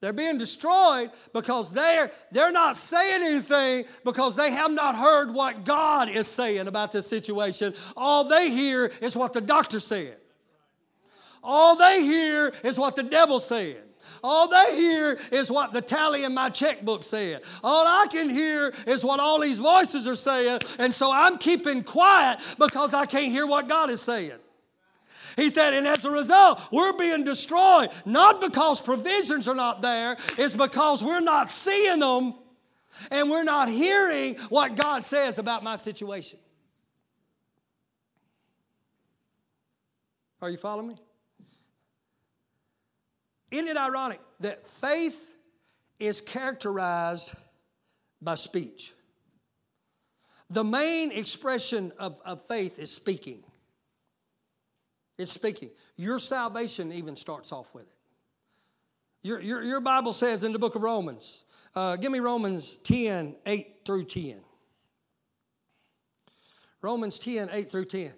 They're being destroyed because they're, they're not saying anything because they have not heard what God is saying about this situation. All they hear is what the doctor said. All they hear is what the devil said. All they hear is what the tally in my checkbook said. All I can hear is what all these voices are saying. And so I'm keeping quiet because I can't hear what God is saying. He said, and as a result, we're being destroyed, not because provisions are not there, it's because we're not seeing them and we're not hearing what God says about my situation. Are you following me? Isn't it ironic that faith is characterized by speech? The main expression of, of faith is speaking. It's speaking. Your salvation even starts off with it. Your, your, your Bible says in the book of Romans, uh, give me Romans 10, 8 through 10. Romans 10, 8 through 10.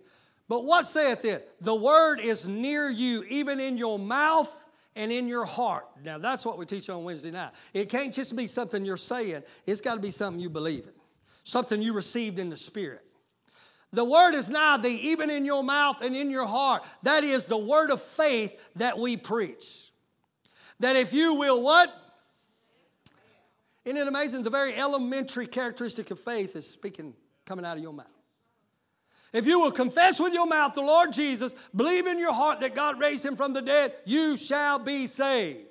But what saith it? The word is near you, even in your mouth and in your heart. Now, that's what we teach on Wednesday night. It can't just be something you're saying, it's got to be something you believe in, something you received in the Spirit. The word is nigh thee, even in your mouth and in your heart. That is the word of faith that we preach. That if you will what? Isn't it amazing? The very elementary characteristic of faith is speaking, coming out of your mouth. If you will confess with your mouth the Lord Jesus, believe in your heart that God raised him from the dead, you shall be saved.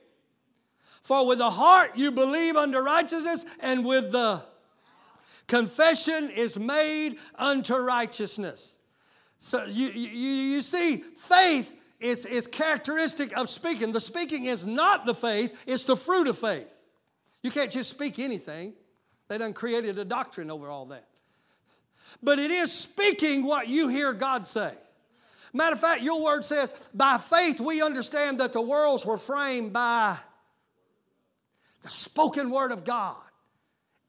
For with the heart you believe unto righteousness, and with the confession is made unto righteousness. So you, you, you see, faith is, is characteristic of speaking. The speaking is not the faith, it's the fruit of faith. You can't just speak anything. They done created a doctrine over all that but it is speaking what you hear God say. Matter of fact, your word says, by faith we understand that the worlds were framed by the spoken word of God.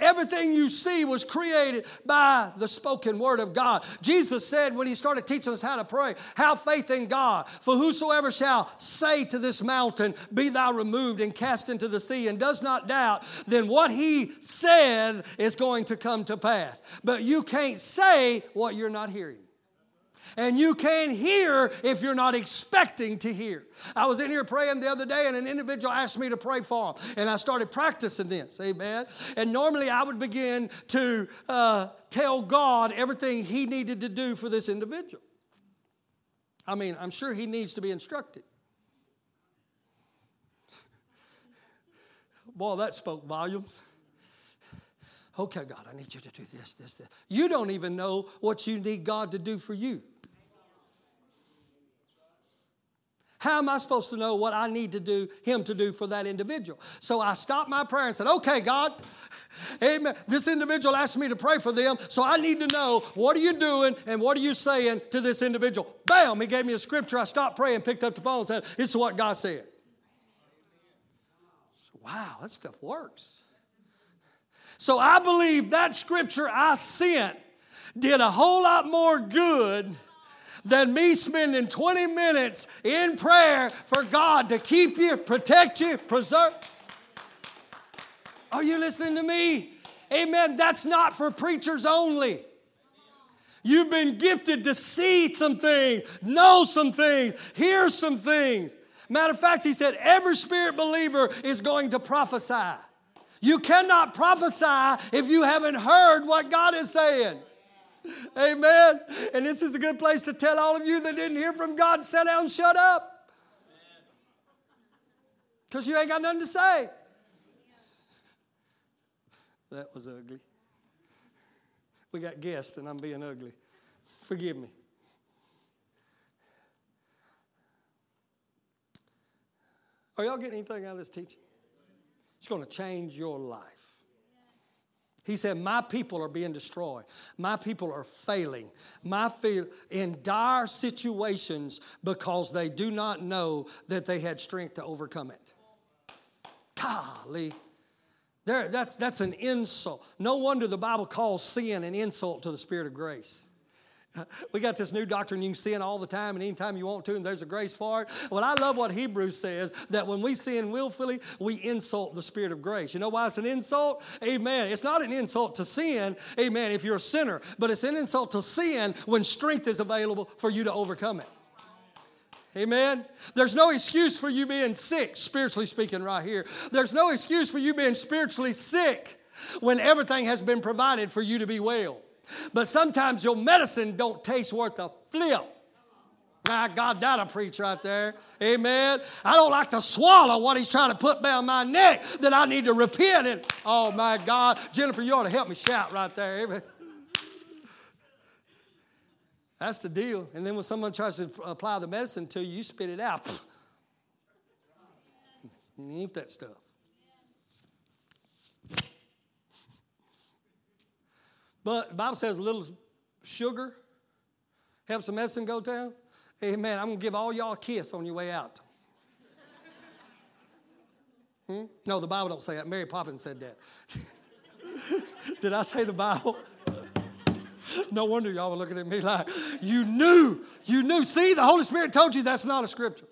Everything you see was created by the spoken word of God. Jesus said when he started teaching us how to pray, have faith in God. For whosoever shall say to this mountain, Be thou removed and cast into the sea, and does not doubt, then what he said is going to come to pass. But you can't say what you're not hearing. And you can't hear if you're not expecting to hear. I was in here praying the other day, and an individual asked me to pray for him. And I started practicing this, amen. And normally I would begin to uh, tell God everything he needed to do for this individual. I mean, I'm sure he needs to be instructed. Boy, that spoke volumes. Okay, God, I need you to do this, this, this. You don't even know what you need God to do for you. How am I supposed to know what I need to do, Him to do for that individual? So I stopped my prayer and said, Okay, God, amen. This individual asked me to pray for them, so I need to know what are you doing and what are you saying to this individual? Bam, He gave me a scripture. I stopped praying, picked up the phone, and said, This is what God said. wow, that stuff works. So I believe that scripture I sent did a whole lot more good than me spending 20 minutes in prayer for God to keep you, protect you, preserve. Are you listening to me? Amen. That's not for preachers only. You've been gifted to see some things, know some things, hear some things. Matter of fact, he said every spirit believer is going to prophesy. You cannot prophesy if you haven't heard what God is saying. Amen. And this is a good place to tell all of you that didn't hear from God, sit down, shut up. Because you ain't got nothing to say. That was ugly. We got guests and I'm being ugly. Forgive me. Are y'all getting anything out of this teaching? It's going to change your life. He said, My people are being destroyed. My people are failing. My feel in dire situations because they do not know that they had strength to overcome it. Golly. There, that's, that's an insult. No wonder the Bible calls sin an insult to the Spirit of grace. We got this new doctrine you can sin all the time and anytime you want to, and there's a grace for it. Well, I love what Hebrews says that when we sin willfully, we insult the Spirit of grace. You know why it's an insult? Amen. It's not an insult to sin, amen, if you're a sinner, but it's an insult to sin when strength is available for you to overcome it. Amen. There's no excuse for you being sick, spiritually speaking, right here. There's no excuse for you being spiritually sick when everything has been provided for you to be well. But sometimes your medicine don't taste worth a flip. My God, that'll preach right there. Amen. I don't like to swallow what he's trying to put down my neck that I need to repent. And oh my God, Jennifer, you ought to help me shout right there. Amen. That's the deal. And then when someone tries to apply the medicine to you, you spit it out. You that stuff. But the Bible says a little sugar helps the medicine go down. Amen. I'm going to give all y'all a kiss on your way out. Hmm? No, the Bible don't say that. Mary Poppins said that. Did I say the Bible? no wonder y'all were looking at me like, you knew, you knew. See, the Holy Spirit told you that's not a scripture.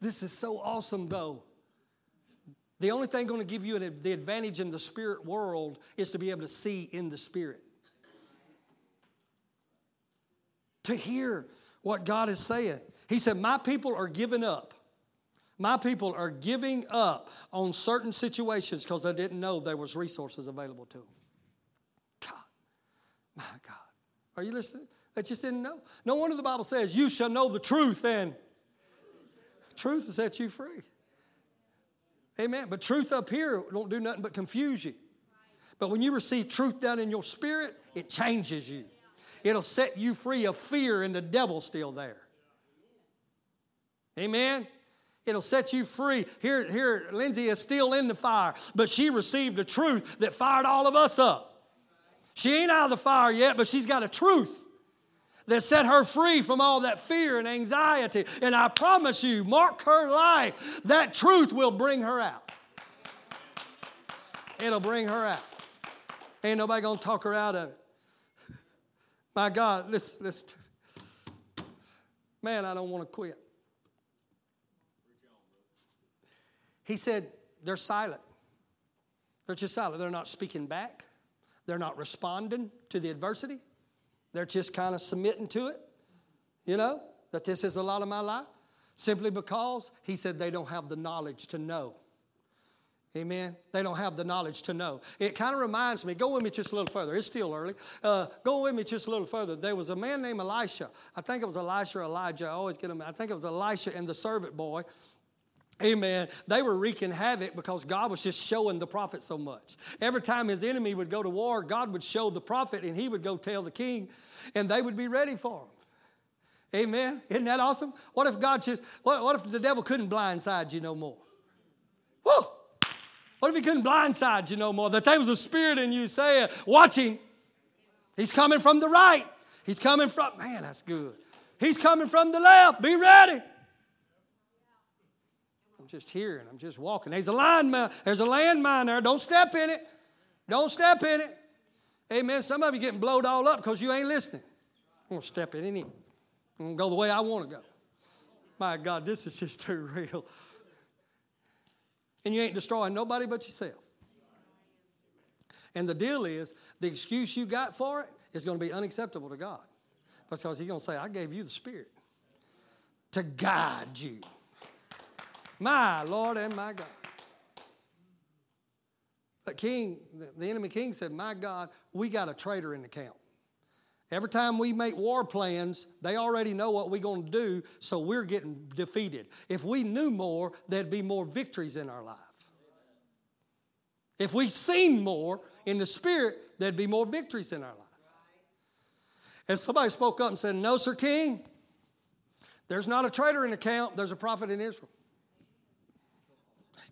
This is so awesome, though. The only thing going to give you an, the advantage in the spirit world is to be able to see in the spirit. To hear what God is saying. He said, My people are giving up. My people are giving up on certain situations because they didn't know there was resources available to them. God, my God. Are you listening? They just didn't know. No wonder the Bible says, You shall know the truth, and truth will set you free. Amen. But truth up here don't do nothing but confuse you. But when you receive truth down in your spirit, it changes you. It'll set you free of fear and the devil's still there. Amen. It'll set you free. Here, here, Lindsay is still in the fire, but she received a truth that fired all of us up. She ain't out of the fire yet, but she's got a truth that set her free from all that fear and anxiety. And I promise you, mark her life, that truth will bring her out. It'll bring her out. Ain't nobody gonna talk her out of it. My God, listen, listen. Man, I don't want to quit. He said, they're silent. They're just silent. They're not speaking back. They're not responding to the adversity. They're just kind of submitting to it, you know, that this is a lot of my life, simply because he said they don't have the knowledge to know. Amen. They don't have the knowledge to know. It kind of reminds me, go with me just a little further. It's still early. Uh, go with me just a little further. There was a man named Elisha. I think it was Elisha or Elijah. I always get them. I think it was Elisha and the servant boy. Amen. They were wreaking havoc because God was just showing the prophet so much. Every time his enemy would go to war, God would show the prophet and he would go tell the king, and they would be ready for him. Amen. Isn't that awesome? What if God just, what, what if the devil couldn't blindside you no more? Whoa! What if he couldn't blindside you no more? That there was a spirit in you saying, watching, he's coming from the right. He's coming from, man, that's good. He's coming from the left. Be ready just here and I'm just walking. There's a line, there's a landmine there. Don't step in it. Don't step in it. Amen. Some of you getting blowed all up because you ain't listening. I'm to step in it. I'm to go the way I want to go. My God, this is just too real. And you ain't destroying nobody but yourself. And the deal is, the excuse you got for it is going to be unacceptable to God. Because He's going to say, I gave you the Spirit to guide you. My Lord and my God. The king, the enemy king said, My God, we got a traitor in the camp. Every time we make war plans, they already know what we're going to do, so we're getting defeated. If we knew more, there'd be more victories in our life. If we seen more in the spirit, there'd be more victories in our life. And somebody spoke up and said, No, sir, king, there's not a traitor in the camp, there's a prophet in Israel.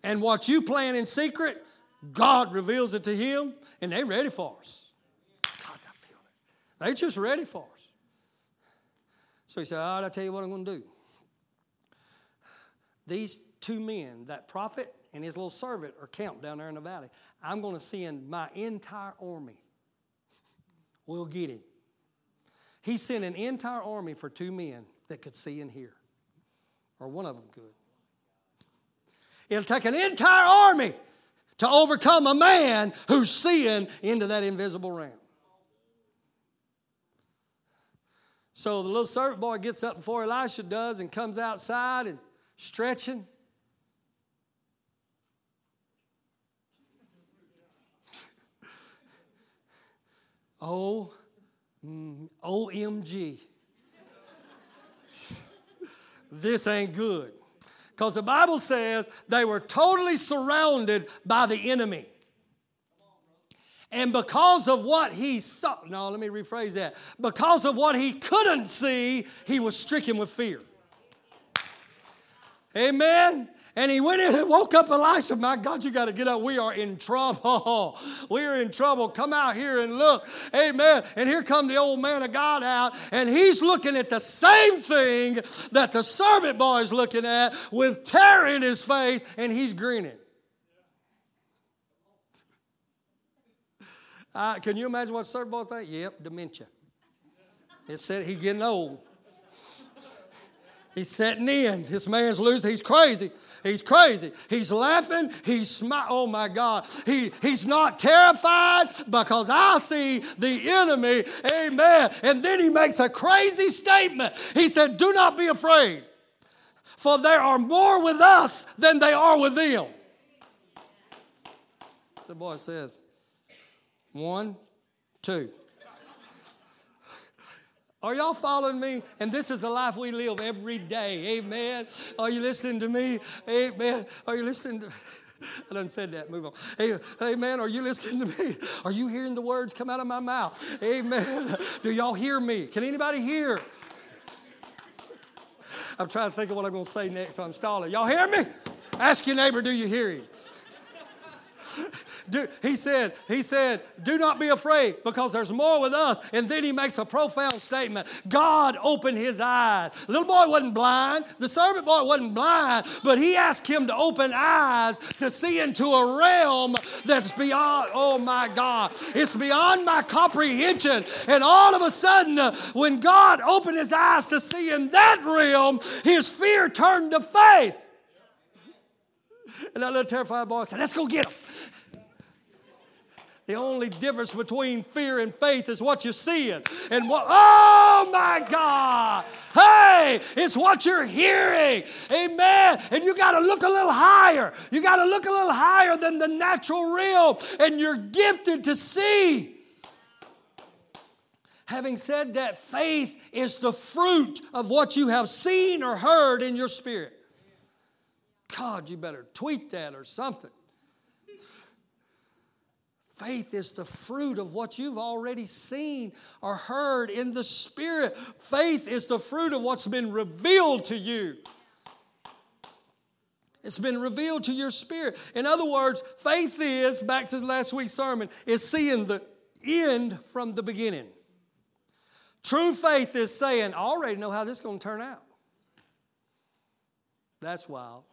And what you plan in secret, God reveals it to him, and they're ready for us. God, I feel it. They're just ready for us. So he said, All right, I'll tell you what I'm going to do. These two men, that prophet and his little servant, are camped down there in the valley. I'm going to send my entire army. We'll get him. He sent an entire army for two men that could see and hear, or one of them could. It'll take an entire army to overcome a man who's seeing into that invisible realm. So the little servant boy gets up before Elisha does and comes outside and stretching. oh, mm, this ain't good. Because the Bible says they were totally surrounded by the enemy. And because of what he saw, no, let me rephrase that. Because of what he couldn't see, he was stricken with fear. Amen. And he went in and woke up Elisha. My God, you got to get up. We are in trouble. We are in trouble. Come out here and look. Amen. And here come the old man of God out, and he's looking at the same thing that the servant boy is looking at with terror in his face, and he's grinning. Uh, can you imagine what servant boy think? Yep, dementia. It said he's getting old. He's setting in. This man's losing. He's crazy. He's crazy. He's laughing. He's smiling. Oh my God. He, he's not terrified because I see the enemy. Amen. And then he makes a crazy statement. He said, Do not be afraid, for there are more with us than they are with them. The boy says, One, two. Are y'all following me? And this is the life we live every day. Amen. Are you listening to me? Amen. Are you listening to I done said that. Move on. Hey, amen. Are you listening to me? Are you hearing the words come out of my mouth? Amen. Do y'all hear me? Can anybody hear? I'm trying to think of what I'm going to say next, so I'm stalling. Y'all hear me? Ask your neighbor, do you hear him? Do, he said, he said, do not be afraid because there's more with us. And then he makes a profound statement. God opened his eyes. Little boy wasn't blind. The servant boy wasn't blind, but he asked him to open eyes to see into a realm that's beyond, oh my God, it's beyond my comprehension. And all of a sudden, when God opened his eyes to see in that realm, his fear turned to faith. And that little terrified boy said, Let's go get him. The only difference between fear and faith is what you're seeing. And what, oh my God. Hey, it's what you're hearing. Amen. And you got to look a little higher. You got to look a little higher than the natural realm. And you're gifted to see. Having said that, faith is the fruit of what you have seen or heard in your spirit. God, you better tweet that or something. Faith is the fruit of what you've already seen or heard in the Spirit. Faith is the fruit of what's been revealed to you. It's been revealed to your spirit. In other words, faith is, back to last week's sermon, is seeing the end from the beginning. True faith is saying, I already know how this is going to turn out. That's wild.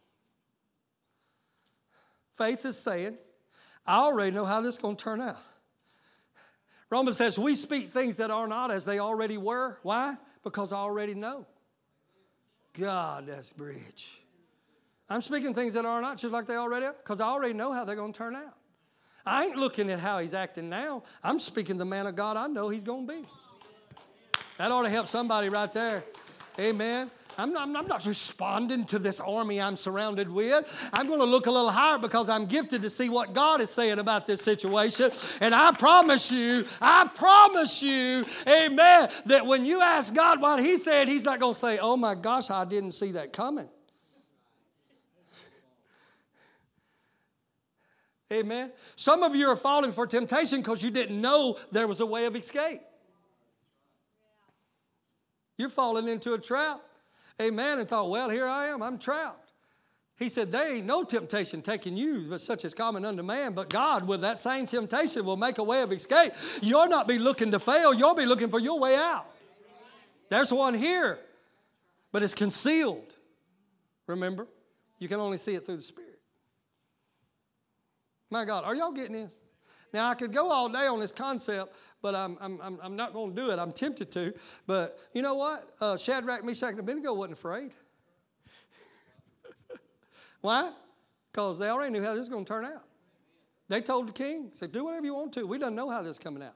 Faith is saying, I already know how this is going to turn out. Romans says, We speak things that are not as they already were. Why? Because I already know. God, that's bridge. I'm speaking things that are not just like they already are because I already know how they're going to turn out. I ain't looking at how he's acting now. I'm speaking the man of God I know he's going to be. That ought to help somebody right there. Amen. I'm not, I'm not, responding to this army I'm surrounded with. I'm going to look a little higher because I'm gifted to see what God is saying about this situation. And I promise you, I promise you, amen, that when you ask God what He said, He's not going to say, oh my gosh, I didn't see that coming. Amen. Some of you are falling for temptation because you didn't know there was a way of escape. You're falling into a trap. Amen. And thought, well, here I am, I'm trapped. He said, There ain't no temptation taking you, but such as common unto man. But God, with that same temptation, will make a way of escape. You'll not be looking to fail, you'll be looking for your way out. There's one here, but it's concealed. Remember, you can only see it through the Spirit. My God, are y'all getting this? Now, I could go all day on this concept, but I'm, I'm, I'm not going to do it. I'm tempted to. But you know what? Uh, Shadrach, Meshach, and Abednego wasn't afraid. Why? Because they already knew how this was going to turn out. They told the king, said, do whatever you want to. We don't know how this is coming out.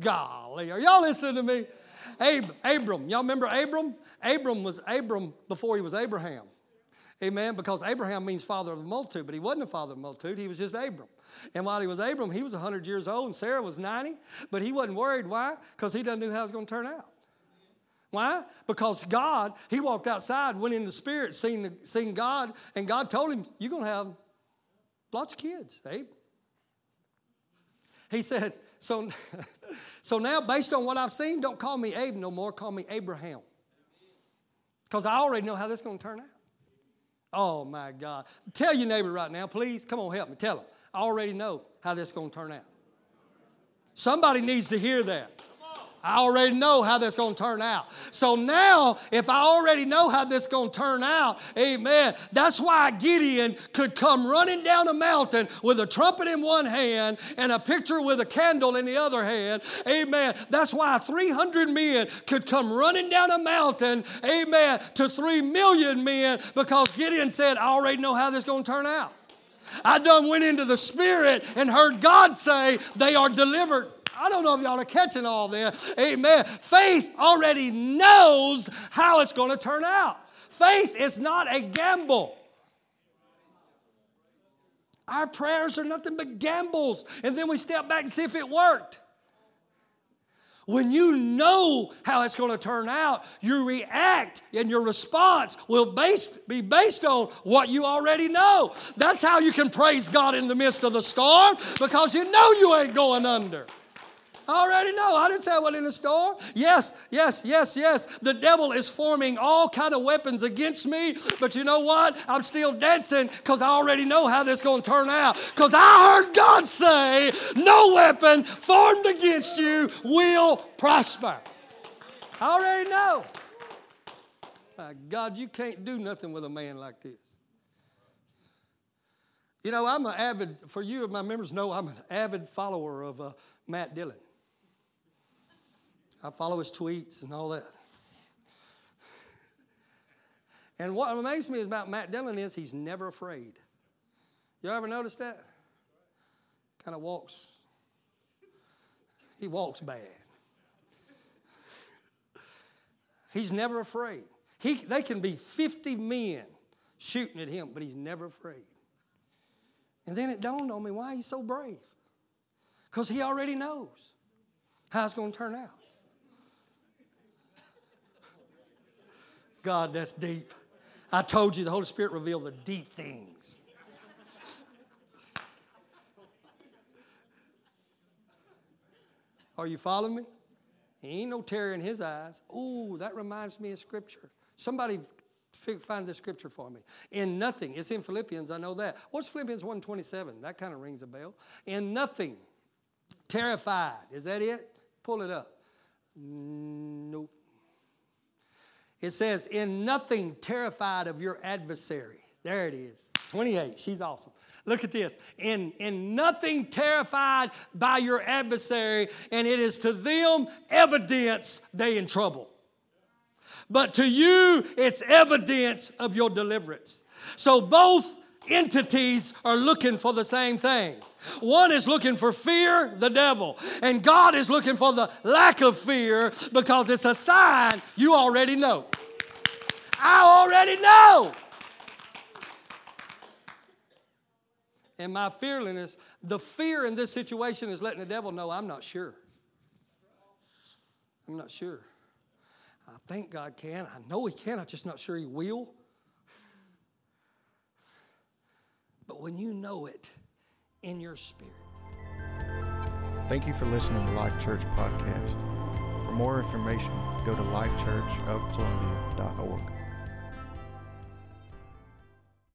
Golly, are y'all listening to me? Ab- Abram, y'all remember Abram? Abram was Abram before he was Abraham. Amen. Because Abraham means father of a multitude, but he wasn't a father of a multitude. He was just Abram. And while he was Abram, he was 100 years old and Sarah was 90, but he wasn't worried. Why? Because he doesn't know how it's going to turn out. Why? Because God, he walked outside, went in the spirit, seen, the, seen God, and God told him, You're going to have lots of kids, Abe. He said, so, so now, based on what I've seen, don't call me Abe no more, call me Abraham. Because I already know how this is going to turn out. Oh my God. Tell your neighbor right now, please. Come on, help me. Tell them. I already know how this is going to turn out. Somebody needs to hear that. I already know how that's going to turn out. So now, if I already know how this is going to turn out, amen, that's why Gideon could come running down a mountain with a trumpet in one hand and a picture with a candle in the other hand. Amen. That's why 300 men could come running down a mountain, amen, to 3 million men because Gideon said, I already know how this is going to turn out. I done went into the spirit and heard God say they are delivered I don't know if y'all are catching all this. Amen. Faith already knows how it's going to turn out. Faith is not a gamble. Our prayers are nothing but gambles, and then we step back and see if it worked. When you know how it's going to turn out, you react and your response will based, be based on what you already know. That's how you can praise God in the midst of the storm because you know you ain't going under. I already know. I didn't say I went in the store. Yes, yes, yes, yes. The devil is forming all kind of weapons against me. But you know what? I'm still dancing because I already know how this is going to turn out. Because I heard God say, no weapon formed against you will prosper. I already know. My God, you can't do nothing with a man like this. You know, I'm an avid, for you, my members know, I'm an avid follower of uh, Matt Dillon. I follow his tweets and all that. And what amazes me about Matt Dillon is he's never afraid. You ever notice that? Kind of walks, he walks bad. He's never afraid. He, they can be 50 men shooting at him, but he's never afraid. And then it dawned on me why he's so brave. Because he already knows how it's going to turn out. God, that's deep. I told you the Holy Spirit revealed the deep things. Are you following me? He ain't no terror in his eyes. Oh, that reminds me of Scripture. Somebody find the scripture for me. In nothing, it's in Philippians, I know that. What's Philippians 1.27? That kind of rings a bell. In nothing, terrified. Is that it? Pull it up. Nope. It says, In nothing terrified of your adversary. There it is. 28. She's awesome. Look at this. In, in nothing terrified by your adversary, and it is to them evidence they in trouble. But to you, it's evidence of your deliverance. So both entities are looking for the same thing. One is looking for fear, the devil, and God is looking for the lack of fear because it's a sign you already know. I already know. And my fearlessness, the fear in this situation is letting the devil know I'm not sure. I'm not sure. I think God can. I know He can. I'm just not sure He will. But when you know it in your spirit. Thank you for listening to Life Church Podcast. For more information, go to lifechurchofcolumbia.org.